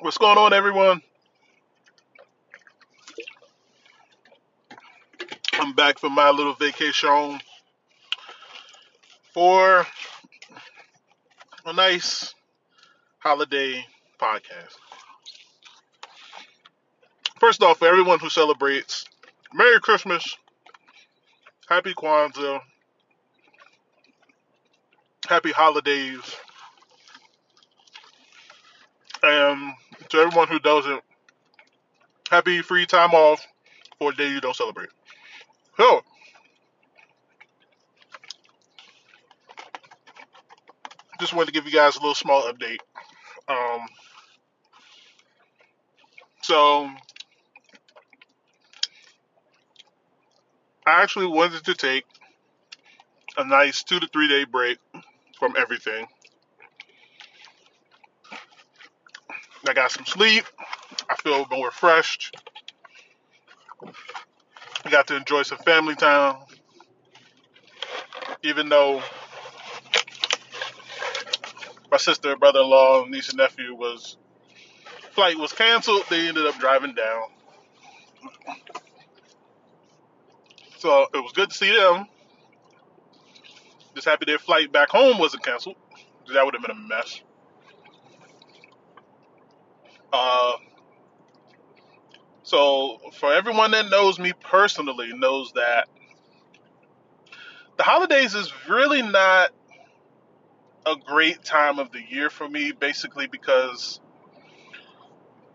What's going on, everyone? I'm back from my little vacation for a nice holiday podcast. First off, for everyone who celebrates, Merry Christmas, Happy Kwanzaa, Happy Holidays, and to everyone who doesn't, Happy free time off for a day you don't celebrate. So, just wanted to give you guys a little small update. Um, so, I actually wanted to take a nice two to three day break from everything. I got some sleep. I feel more refreshed. I got to enjoy some family time. Even though my sister, brother-in-law, niece and nephew was flight was canceled, they ended up driving down. So it was good to see them. Just happy their flight back home wasn't canceled. That would have been a mess. Uh, so for everyone that knows me personally knows that the holidays is really not a great time of the year for me, basically because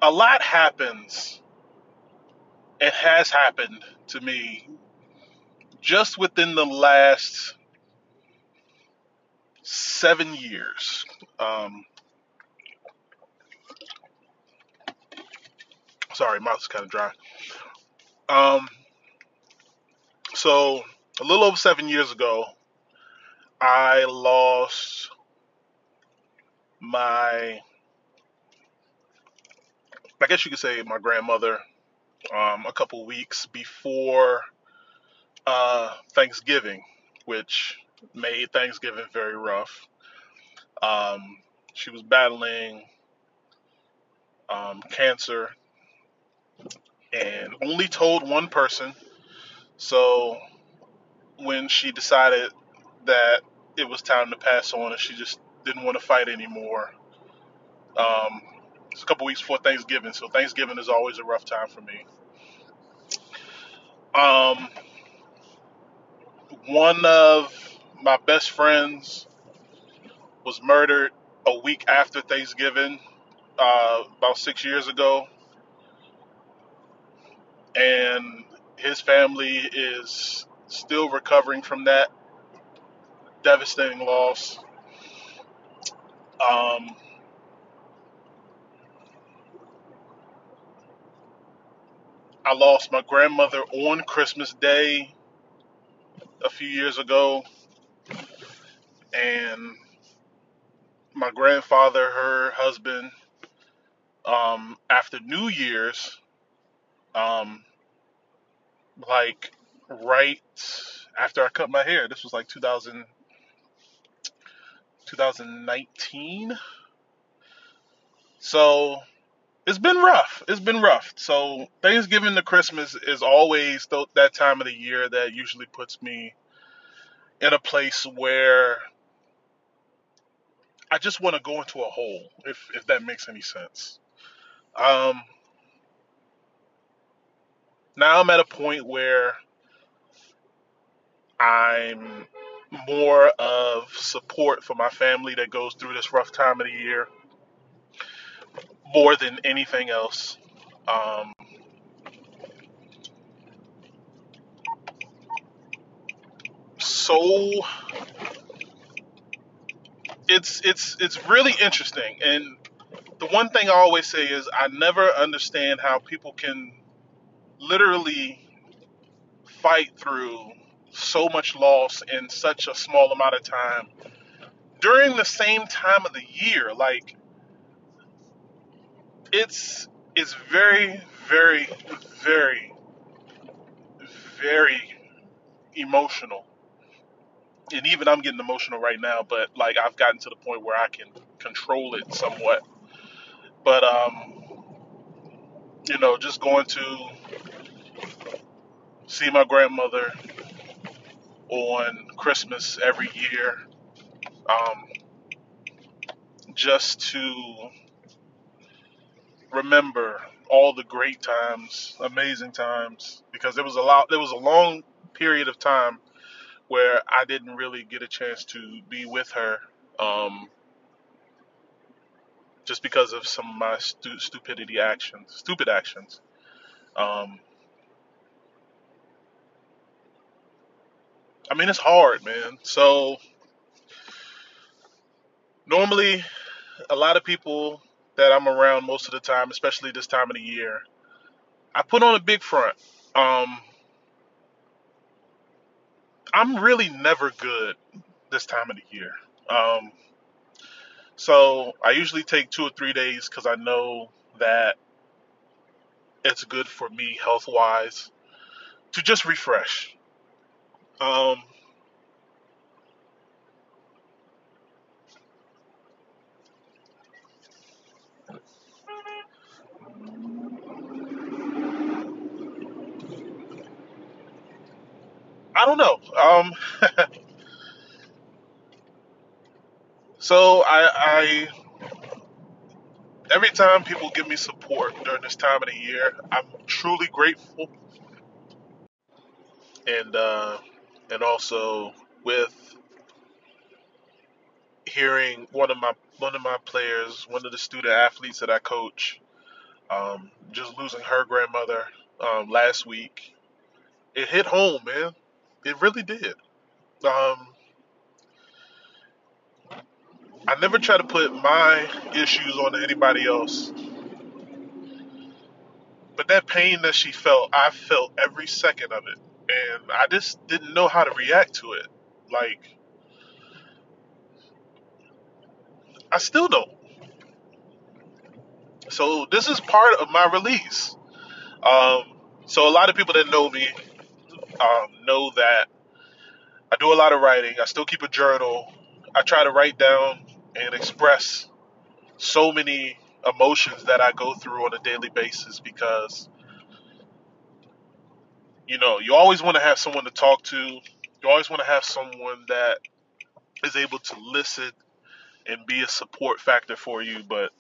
a lot happens. It has happened to me just within the last seven years. Um, sorry, mouth is kind of dry. Um, so a little over seven years ago, I lost my, I guess you could say, my grandmother um, a couple weeks before uh, Thanksgiving, which made Thanksgiving very rough. Um, she was battling um, cancer and only told one person. So when she decided that it was time to pass on and she just didn't want to fight anymore, um, it's a couple weeks before Thanksgiving. So Thanksgiving is always a rough time for me. Um, one of my best friends was murdered a week after Thanksgiving, uh, about six years ago and his family is still recovering from that devastating loss. Um, I lost my grandmother on Christmas Day a few years ago, and my grandfather, her husband, um, after New Year's, um, like right after I cut my hair. This was like 2000, 2019. So it's been rough. It's been rough. So Thanksgiving to Christmas is always th- that time of the year that usually puts me in a place where I just want to go into a hole, if if that makes any sense. Um, now I'm at a point where I'm more of support for my family that goes through this rough time of the year more than anything else. Um, so it's it's it's really interesting and the one thing I always say is I never understand how people can literally fight through so much loss in such a small amount of time during the same time of the year. Like it's it's very, very, very, very emotional. And even I'm getting emotional right now, but like I've gotten to the point where I can control it somewhat. But um, you know, just going to see my grandmother on Christmas every year, um, just to remember all the great times, amazing times, because there was a lot. There was a long period of time where I didn't really get a chance to be with her, um, just because of some of my stu- stupidity actions, stupid actions. Um, I mean, it's hard, man. So normally, a lot of people that I'm around most of the time, especially this time of the year, I put on a big front. Um, I'm really never good this time of the year. Um, so I usually take two or three days because I know that it's good for me health wise to just refresh. Um, I don't know. Um, so I, I every time people give me support during this time of the year, I'm truly grateful, and uh, and also with hearing one of my one of my players, one of the student athletes that I coach, um, just losing her grandmother um, last week, it hit home, man. It really did. Um, I never try to put my issues on anybody else, but that pain that she felt, I felt every second of it, I just didn't know how to react to it. Like I still don't. So this is part of my release. Um, so a lot of people that know me um, know that I do a lot of writing. I still keep a journal. I try to write down and express so many emotions that I go through on a daily basis because you know you always want to have someone to talk to. You always want to have someone that is able to listen and be a support factor for you. But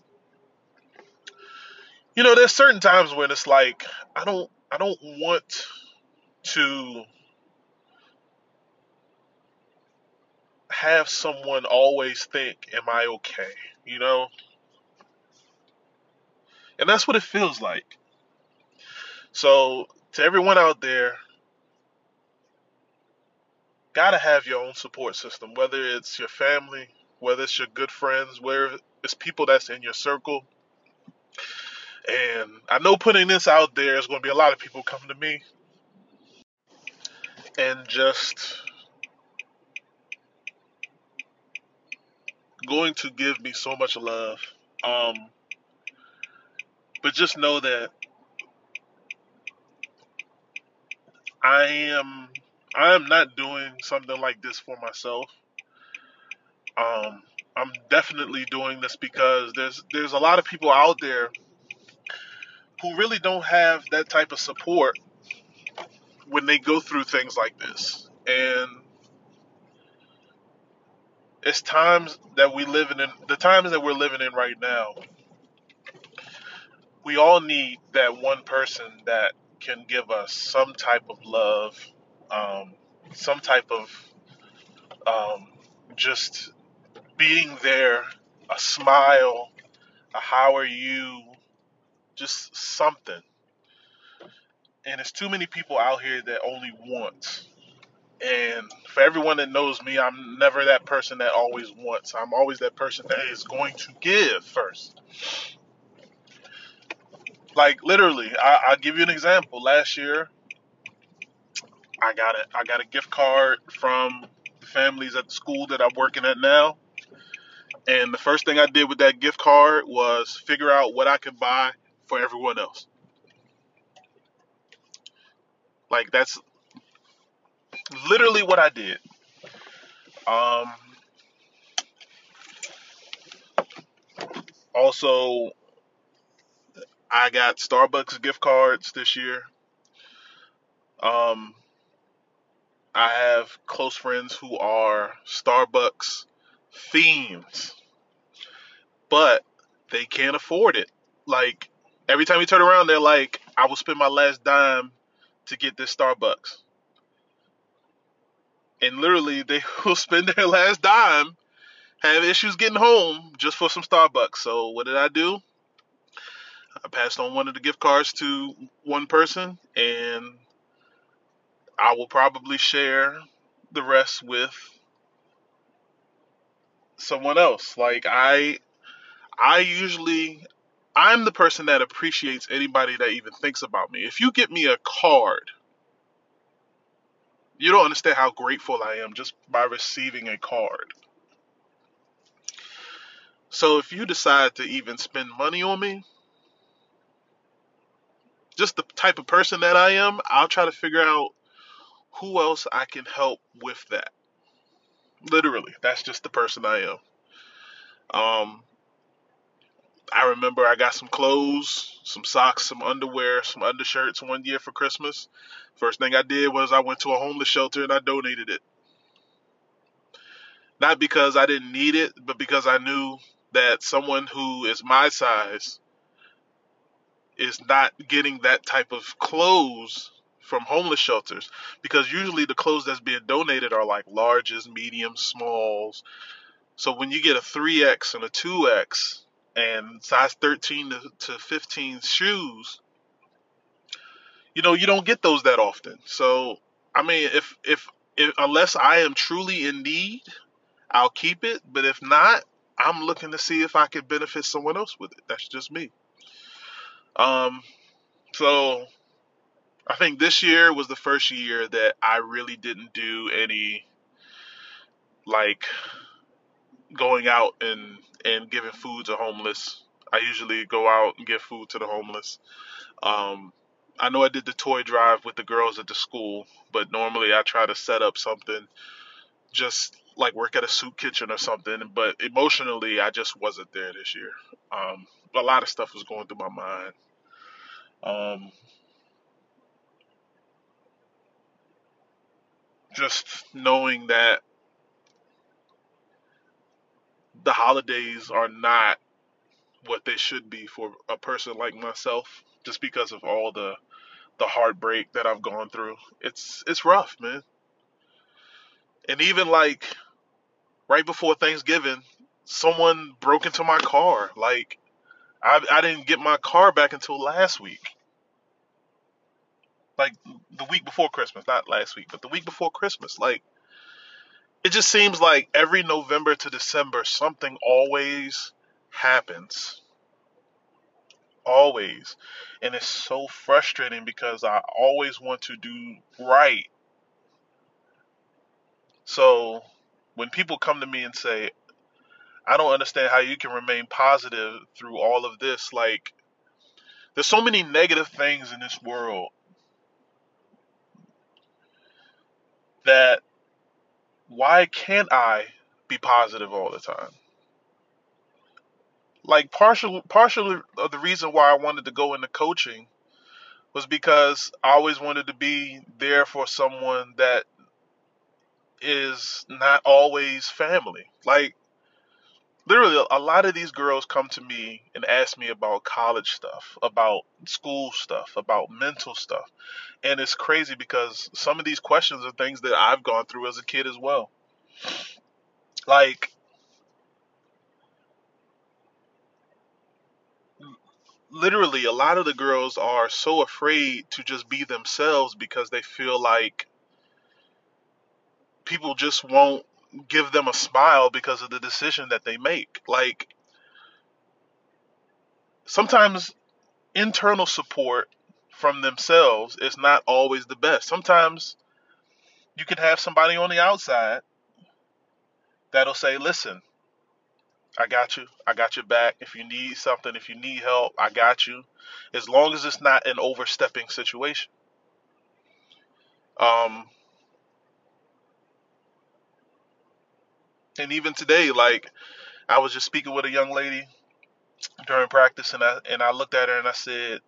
you know, there's certain times when it's like I don't I don't want to have someone always think, Am I okay? You know? And that's what it feels like. So to everyone out there, gotta have your own support system, whether it's your family, whether it's your good friends, whether it's people that's in your circle. And I know putting this out there is going to be a lot of people coming to me and just going to give me so much love. Um, but just know that I am I am not doing something like this for myself. Um, I'm definitely doing this because there's there's a lot of people out there who really don't have that type of support when they go through things like this. And it's times that we live in the times that we're living in right now. We all need that one person that can give us some type of love, um, some type of um, just being there, a smile, a how are you, just something. And there's too many people out here that only want. And for everyone that knows me, I'm never that person that always wants. I'm always that person that is going to give first. Like literally, I, I'll give you an example. Last year, I got a I got a gift card from the families at the school that I'm working at now. And the first thing I did with that gift card was figure out what I could buy for everyone else. Like that's literally what I did. Um, also, I got Starbucks gift cards this year. Um, I have close friends who are Starbucks fiends, but they can't afford it. Like every time you turn around, they're like, "I will spend my last dime to get this Starbucks," and literally, they will spend their last dime, have issues getting home just for some Starbucks. So what did I do? I passed on one of the gift cards to one person, and I will probably share the rest with someone else. Like I I usually I'm the person that appreciates anybody that even thinks about me. If you get me a card, you don't understand how grateful I am just by receiving a card. So if you decide to even spend money on me, just the type of person that I am, I'll try to figure out who else I can help with that. Literally, that's just the person I am. Um, I remember I got some clothes, some socks, some underwear, some undershirts one year for Christmas. First thing I did was I went to a homeless shelter and I donated it. Not because I didn't need it, but because I knew that someone who is my size is not getting that type of clothes from homeless shelters because usually the clothes that's being donated are like larges, mediums, smalls. So when you get a 3X and a 2X and size 13 to, to 15 shoes, you know, you don't get those that often. So, I mean, if, if, if unless I am truly in need, I'll keep it. But if not, I'm looking to see if I can benefit someone else with it. That's just me. Um, so I think this year was the first year that I really didn't do any like going out and and giving food to homeless. I usually go out and give food to the homeless. Um, I know I did the toy drive with the girls at the school, but normally I try to set up something just like work at a soup kitchen or something. But emotionally, I just wasn't there this year. Um, a lot of stuff was going through my mind. Um, just knowing that the holidays are not what they should be for a person like myself just because of all the the heartbreak that I've gone through. It's it's rough, man. And even like right before Thanksgiving, someone broke into my car. Like I I didn't get my car back until last week. Like the week before Christmas, not last week, but the week before Christmas. Like it just seems like every November to December something always happens. Always. And it's so frustrating because I always want to do right. So when people come to me and say, I don't understand how you can remain positive through all of this, like, there's so many negative things in this world that why can't I be positive all the time? Like partial partially of the reason why I wanted to go into coaching was because I always wanted to be there for someone that is not always family. Like literally a lot of these girls come to me and ask me about college stuff, about school stuff, about mental stuff. And it's crazy because some of these questions are things that I've gone through as a kid as well. Like literally a lot of the girls are so afraid to just be themselves because they feel like people just won't give them a smile because of the decision that they make. Like sometimes internal support from themselves is not always the best. Sometimes you can have somebody on the outside that'll say, "Listen, I got you. I got your back. If you need something, if you need help, I got you. As long as it's not an overstepping situation." Um, and even today, like I was just speaking with a young lady during practice, and I and I looked at her and I said,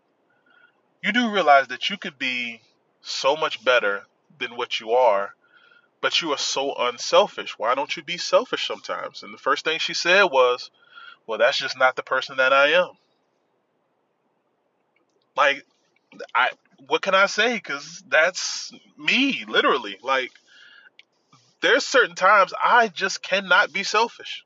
"You do realize that you could be so much better than what you are, but you are so unselfish. Why don't you be selfish sometimes?" And the first thing she said was, "Well, that's just not the person that I am." Like, I what can I say? Because that's me, literally. Like, there's certain times I just cannot be selfish.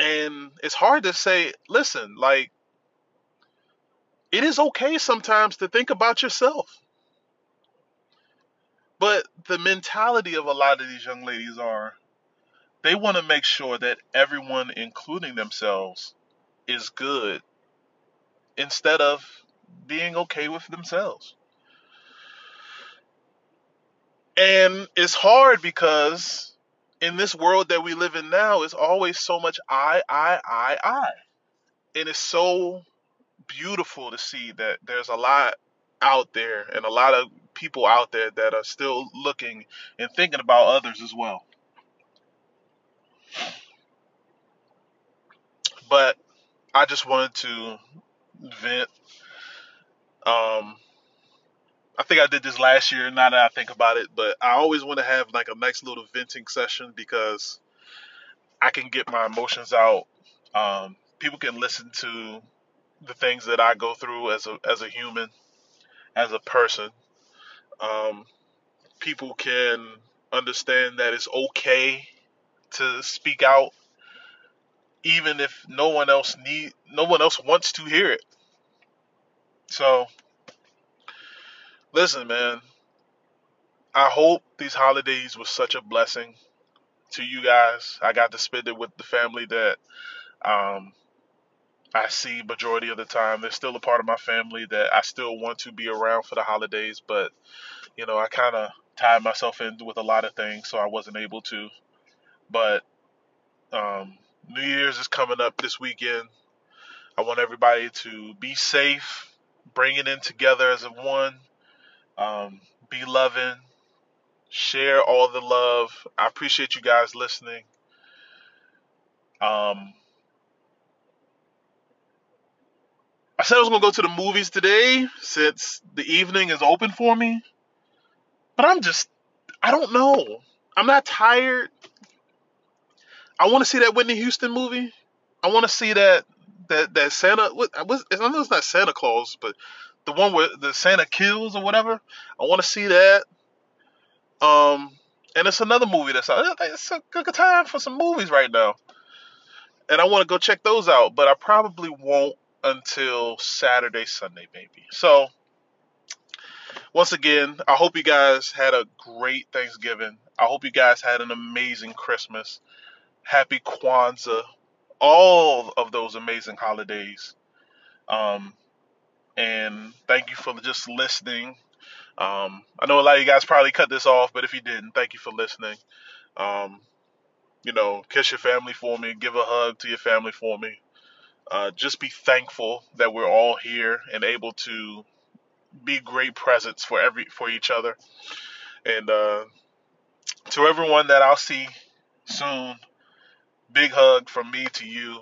And it's hard to say, listen, like, it is okay sometimes to think about yourself. But the mentality of a lot of these young ladies are they want to make sure that everyone, including themselves, is good instead of being okay with themselves. And it's hard because in this world that we live in now, it's always so much I, I, I, I. And it's so beautiful to see that there's a lot out there and a lot of people out there that are still looking and thinking about others as well. But I just wanted to vent. Um, I think I did this last year. Now that I think about it, but I always want to have like a nice little venting session because I can get my emotions out. Um, people can listen to the things that I go through as a as a human, as a person. Um, people can understand that it's okay to speak out, even if no one else need no one else wants to hear it. So, listen, man. I hope these holidays were such a blessing to you guys. I got to spend it with the family that um, I see majority of the time. They're still a part of my family that I still want to be around for the holidays, but you know, I kind of tied myself in with a lot of things, so I wasn't able to. But um, New Year's is coming up this weekend. I want everybody to be safe, bring it in together as a one, um, be loving, share all the love. I appreciate you guys listening. Um, I said I was gonna go to the movies today since the evening is open for me, but I'm just, I don't know. I'm not tired. I want to see that Whitney Houston movie. I want to see that that that Santa. What, what, I know it's not Santa Claus, but the one where the Santa kills or whatever. I want to see that. Um, and it's another movie that's out. It's a good time for some movies right now, and I want to go check those out. But I probably won't until Saturday, Sunday, maybe. So, once again, I hope you guys had a great Thanksgiving. I hope you guys had an amazing Christmas. Happy Kwanzaa, all of those amazing holidays. Um, and thank you for just listening. Um, I know a lot of you guys probably cut this off, but if you didn't, thank you for listening. Um, you know, kiss your family for me, give a hug to your family for me. Uh, just be thankful that we're all here and able to be great presents for every for each other. And uh, to everyone that I'll see soon, big hug from me to you.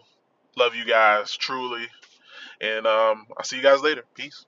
Love you guys truly, and um, I'll see you guys later. Peace.